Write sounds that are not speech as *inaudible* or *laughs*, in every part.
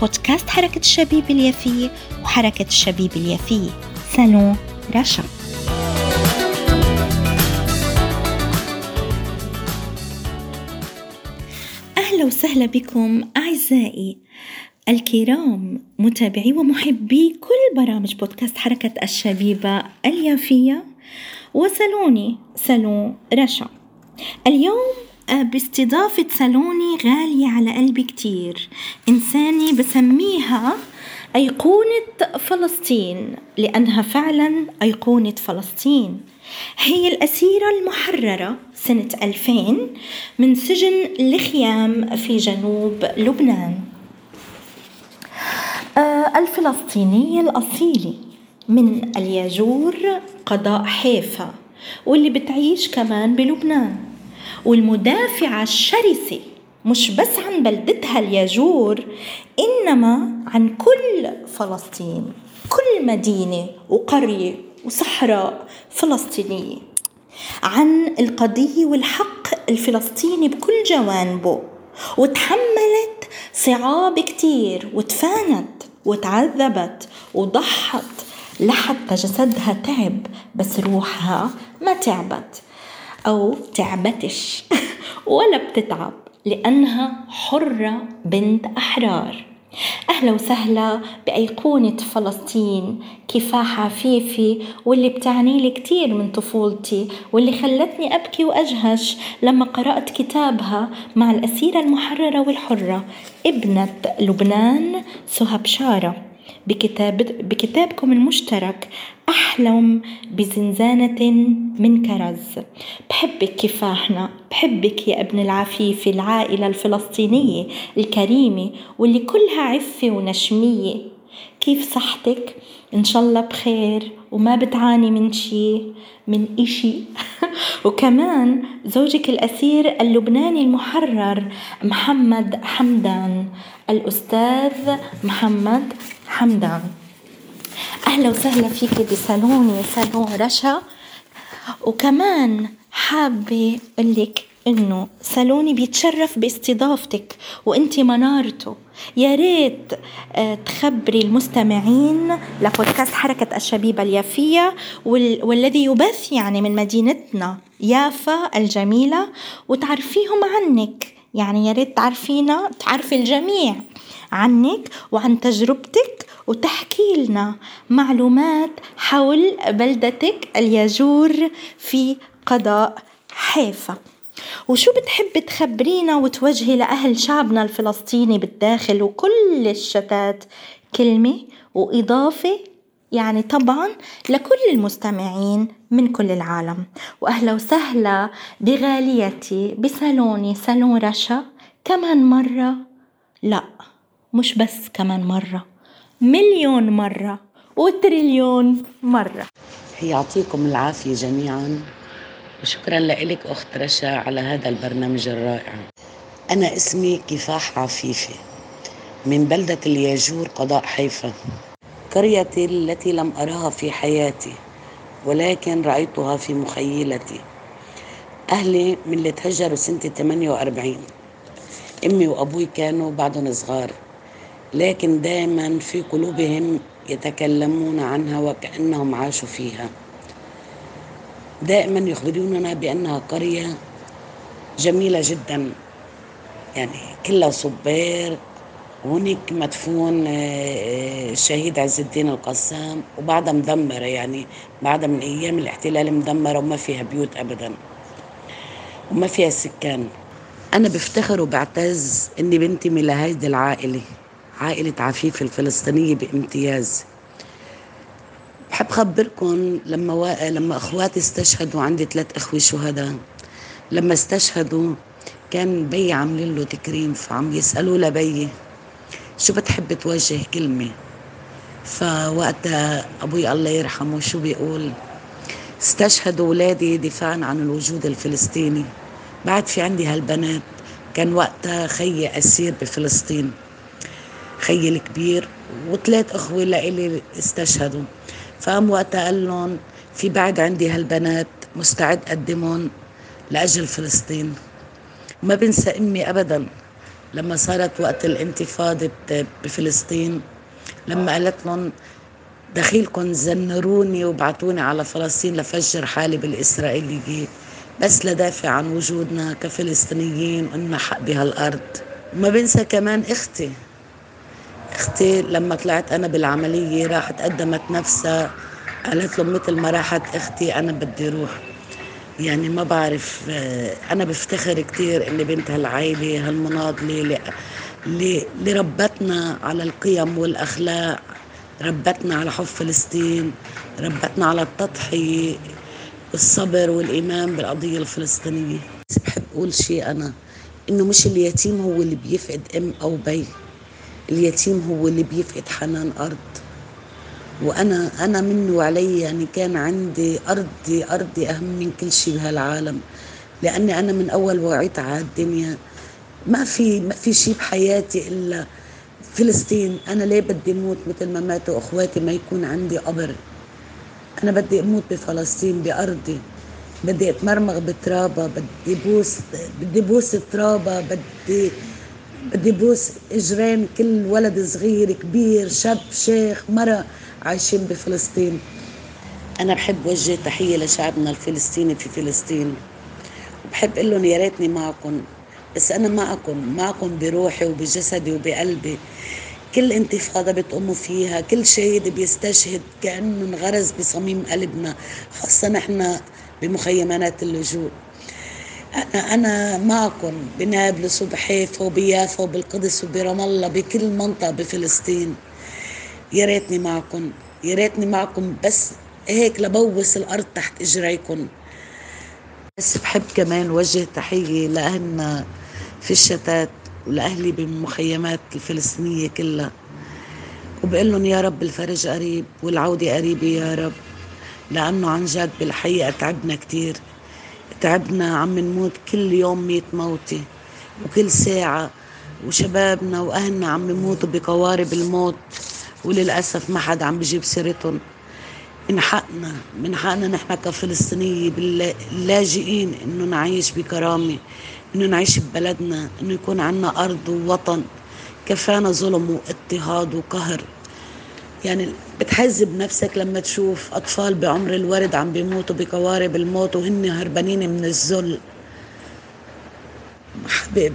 بودكاست حركة الشبيب اليافية وحركة الشبيب اليافية سالون رشا أهلا وسهلا بكم أعزائي الكرام متابعي ومحبي كل برامج بودكاست حركة الشبيبة اليافية وسالوني سالون رشا اليوم باستضافة سالوني غالية على قلبي كتير. إنساني بسميها أيقونة فلسطين لأنها فعلا أيقونة فلسطين. هي الأسيرة المحررة سنة 2000 من سجن الخيام في جنوب لبنان. آه، الفلسطينية الأصيلة من الياجور قضاء حيفا واللي بتعيش كمان بلبنان. والمدافعة الشرسة مش بس عن بلدتها الياجور إنما عن كل فلسطين كل مدينة وقرية وصحراء فلسطينية. عن القضية والحق الفلسطيني بكل جوانبه. وتحملت صعاب كتير وتفانت وتعذبت وضحت لحتى جسدها تعب بس روحها ما تعبت. أو تعبتش *laughs* ولا بتتعب لأنها حرة بنت أحرار. أهلا وسهلا بأيقونة فلسطين كفاح عفيفي واللي بتعني لي كتير من طفولتي واللي خلتني أبكي وأجهش لما قرأت كتابها مع الأسيرة المحررة والحرة ابنة لبنان سهى بشارة بكتاب بكتابكم المشترك أحلم بزنزانة من كرز. بحبك كفاحنا بحبك يا ابن العفيف العائلة الفلسطينية الكريمة واللي كلها عفة ونشمية. كيف صحتك؟ إن شاء الله بخير. وما بتعاني من شي من إشي. *laughs* وكمان زوجك الأسير اللبناني المحرر محمد حمدان الأستاذ محمد حمدان. أهلا وسهلا فيكي بصالوني صالون رشا. وكمان حابة أقولك إنه صالوني بيتشرف باستضافتك وإنتي منارته. يا ريت آه، تخبري المستمعين لبودكاست حركة الشبيبة اليافية والذي يبث يعني من مدينتنا يافا الجميلة وتعرفيهم عنك. يعني يا ريت تعرفينا تعرفي الجميع عنك وعن تجربتك وتحكي لنا معلومات حول بلدتك الياجور في قضاء حيفا. وشو بتحب تخبرينا وتوجهي لأهل شعبنا الفلسطيني بالداخل وكل الشتات؟ كلمة وإضافة يعني طبعا لكل المستمعين من كل العالم. وأهلا وسهلا بغاليتي بصالوني صالون رشا. كمان مرة؟ لا مش بس كمان مرة مليون مرة وتريليون مرة. يعطيكم العافية جميعا. وشكرا لك أخت رشا على هذا البرنامج الرائع. أنا اسمي كفاح عفيفي من بلدة الياجور قضاء حيفا. قريتي التي لم أراها في حياتي ولكن رأيتها في مخيلتي. أهلي من اللي تهجروا سنة 48 أمي وأبوي كانوا بعدهم صغار لكن دائما في قلوبهم يتكلمون عنها وكأنهم عاشوا فيها. دائما يخبروننا بأنها قرية جميلة جدا. يعني كلها صبير هونيك مدفون الشهيد آه، عز الدين القسام وبعدها مدمرة. يعني بعدها من أيام الاحتلال مدمرة وما فيها بيوت أبدا وما فيها سكان. أنا بفتخر وبعتز إني بنتمي لهيدي العائلة عائلة عفيف الفلسطينية بامتياز. بحب خبركم لما و... لما أخواتي استشهدوا عندي ثلاث إخوة شهداء. لما استشهدوا كان بي عاملين له تكريم فعم يسألوا لبي شو بتحب توجه كلمة؟ فوقتها أبوي الله يرحمه شو بيقول؟ استشهدوا أولادي دفاعا عن الوجود الفلسطيني. بعد في عندي هالبنات كان وقتها خيي أسير بفلسطين. خيي الكبير وثلاث أخوة لإلي استشهدوا. فقام وقتها قال لهم في بعد عندي هالبنات مستعد أقدمهم لأجل فلسطين. ما بنسى أمي أبدا لما صارت وقت الانتفاضة بفلسطين لما قالت لهم دخيلكم زنروني وبعتوني على فلسطين لفجر حالي بالإسرائيليين بس لدافع عن وجودنا كفلسطينيين وإننا حق بهالأرض. ما بنسى كمان أختي. أختي لما طلعت أنا بالعملية راحت قدمت نفسها قالت له مثل ما راحت أختي أنا بدي روح. يعني ما بعرف آه، أنا بفتخر كثير إني بنت هالعائله هالمناضله اللي ربتنا على القيم والأخلاق ربتنا على حب فلسطين ربتنا على التضحية والصبر والإيمان بالقضية الفلسطينية. بحب أقول شيء أنا إنه مش اليتيم هو اللي بيفقد أم أو بي. اليتيم هو اللي بيفقد حنان أرض. وأنا أنا منه وعلي يعني كان عندي أرضي أرضي أهم من كل شيء بهالعالم. لأني أنا من أول وعيت على الدنيا. ما في ما في شيء بحياتي إلا فلسطين. أنا ليه بدي أموت مثل ما ماتوا أخواتي ما يكون عندي قبر؟ أنا بدي أموت بفلسطين بأرضي. بدي أتمرمغ بترابها بدي بوس بدي بوس ترابها بدي بدي بوس إجرين كل ولد صغير كبير شاب شيخ مرة عايشين بفلسطين. أنا بحب وجه تحية لشعبنا الفلسطيني في فلسطين. وبحب أقول لهم يا ريتني معكم بس أنا معكم معكم بروحي وبجسدي وبقلبي. كل انتفاضة بتقوموا فيها كل شهيد بيستشهد كأنه انغرز بصميم قلبنا خاصة نحن بمخيمات اللجوء. أنا أنا معكم بنابلس وبحيفا وبيافا وبالقدس وبرام الله بكل منطقة بفلسطين. يا ريتني معكم يا ريتني معكم بس هيك لبوس الأرض تحت إجريكم بس بحب كمان وجه تحية لأهلنا في الشتات ولأهلي بالمخيمات الفلسطينية كلها. وبقول لهم يا رب الفرج قريب والعودة قريبة يا رب لأنه عن جد بالحقيقة تعبنا كتير. تعبنا عم نموت كل يوم ميت موتة وكل ساعة وشبابنا وأهلنا عم يموتوا بقوارب الموت وللأسف ما حدا عم بجيب سيرتهم. من حقنا من حقنا نحن كفلسطينية باللاجئين إنه نعيش بكرامة إنه نعيش ببلدنا إنه يكون عنا أرض ووطن. كفانا ظلم واضطهاد وقهر. يعني بتحزب نفسك لما تشوف أطفال بعمر الورد عم بيموتوا بقوارب الموت وهن هربانين من الذل.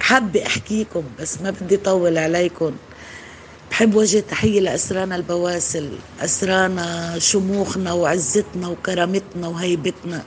حابة أحكيكم بس ما بدي طول عليكم. بحب وجه تحية لأسرانا البواسل أسرانا شموخنا وعزتنا وكرامتنا وهيبتنا.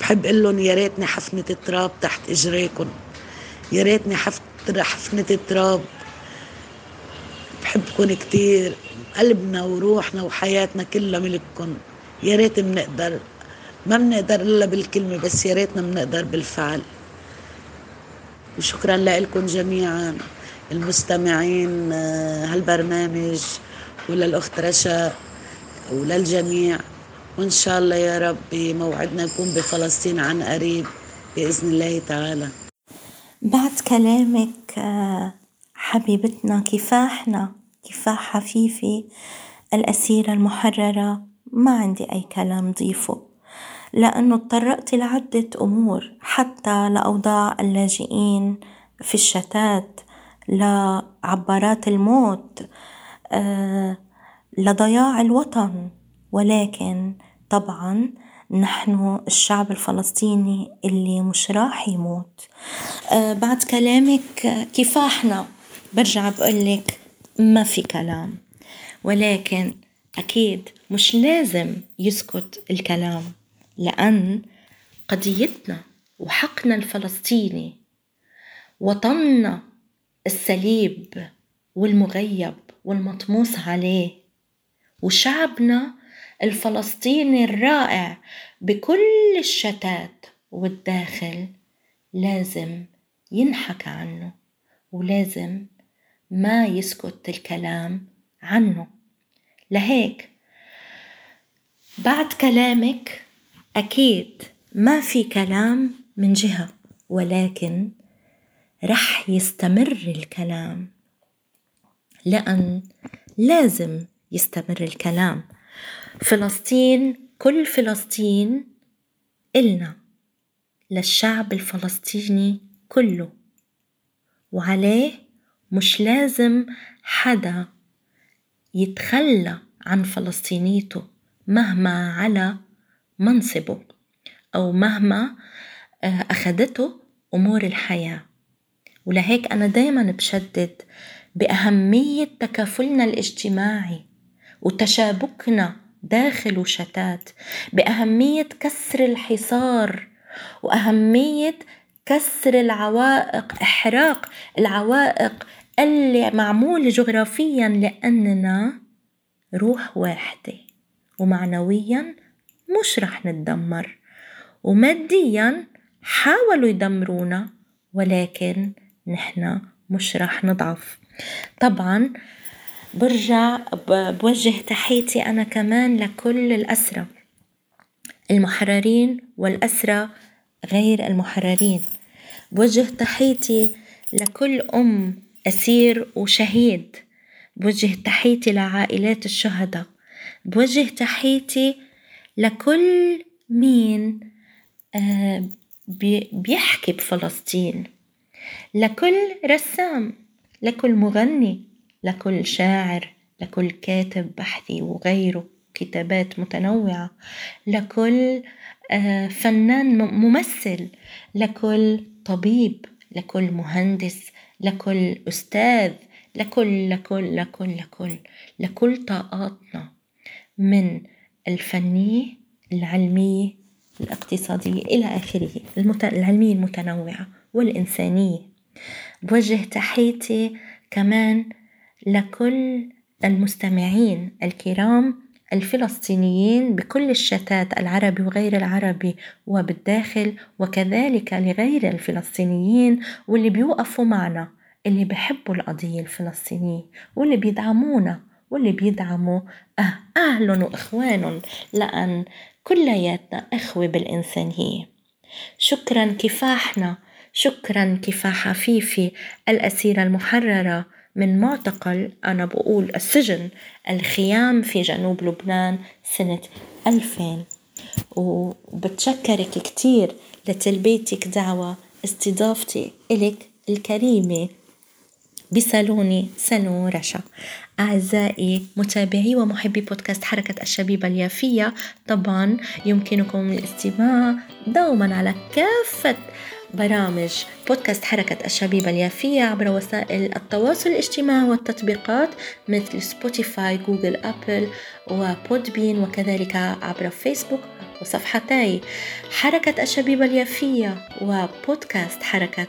بحب أقول لهم يا ريتني حفنة التراب تحت إجريكم. يا ريتني حفنة التراب بحبكم كتير. قلبنا وروحنا وحياتنا كلها ملككم يا ريت بنقدر ما بنقدر إلا بالكلمة بس يا ريتنا بنقدر بالفعل. وشكرا لكم جميعا المستمعين آه، هالبرنامج وللأخت رشا وللجميع. وإن شاء الله يا رب موعدنا يكون بفلسطين عن قريب بإذن الله تعالى. بعد كلامك آه، حبيبتنا كفاحنا كفاح حفيفي الأسيرة المحررة؟ ما عندي أي كلام ضيفه. لأنه تطرقت لعدة أمور حتى لأوضاع اللاجئين في الشتات لعبارات الموت آه، لضياع الوطن. ولكن طبعا نحن الشعب الفلسطيني اللي مش راح يموت. آه، بعد كلامك كفاحنا برجع بقولك ما في كلام. ولكن أكيد مش لازم يسكت الكلام لأن قضيتنا وحقنا الفلسطيني وطننا السليب والمغيب والمطموس عليه وشعبنا الفلسطيني الرائع بكل الشتات والداخل لازم ينحكى عنه ولازم ما يسكت الكلام عنه. لهيك بعد كلامك أكيد ما في كلام من جهة ولكن رح يستمر الكلام لأن لازم يستمر الكلام. فلسطين كل فلسطين إلنا للشعب الفلسطيني كله. وعليه مش لازم حدا يتخلى عن فلسطينيته مهما على منصبه أو مهما آه، أخدته أمور الحياة. ولهيك أنا دايما بشدد بأهمية تكافلنا الاجتماعي وتشابكنا داخل وشتات بأهمية كسر الحصار وأهمية كسر العوائق إحراق العوائق اللي معمولة جغرافيا لأننا روح واحدة ومعنويا مش رح نتدمر وماديا حاولوا يدمرونا ولكن نحن مش رح نضعف. طبعا برجع بوجه تحيتي أنا كمان لكل الأسرة. المحررين والأسرة غير المحررين. بوجه تحيتي لكل أم أسير وشهيد. بوجه تحيتي لعائلات الشهداء. بوجه تحيتي لكل مين آه، بيحكي بفلسطين. لكل رسام لكل مغني لكل شاعر لكل كاتب بحثي وغيره كتابات متنوعة. لكل آه، فنان ممثل. لكل طبيب. لكل مهندس لكل أستاذ لكل لكل لكل لكل لكل طاقاتنا من الفنية العلمية الاقتصادية إلى آخره العلمية المتنوعة والإنسانية بوجه تحيتي كمان لكل المستمعين الكرام الفلسطينيين بكل الشتات العربي وغير العربي وبالداخل وكذلك لغير الفلسطينيين واللي بيوقفوا معنا اللي بحبوا القضية الفلسطينية واللي بيدعمونا واللي بيدعموا أه أهلهم وإخوانهم لأن كلياتنا إخوة بالإنسانية. شكرا كفاحنا شكرا كفاح عفيفي الأسيرة المحررة من معتقل أنا بقول السجن الخيام في جنوب لبنان سنة 2000 وبتشكرك كتير لتلبيتك دعوة استضافتي إلك الكريمة بصالوني صالون رشا. أعزائي متابعي ومحبي بودكاست حركة الشبيبة اليافية طبعا يمكنكم الاستماع دوما على كافة برامج بودكاست حركة الشبيبة اليافية عبر وسائل التواصل الاجتماعي والتطبيقات مثل سبوتيفاي جوجل أبل و Podbean وكذلك عبر فيسبوك وصفحتي. حركة الشبيبة اليافية وبودكاست حركة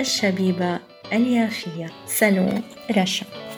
الشبيبة اليافية. سالون رشا.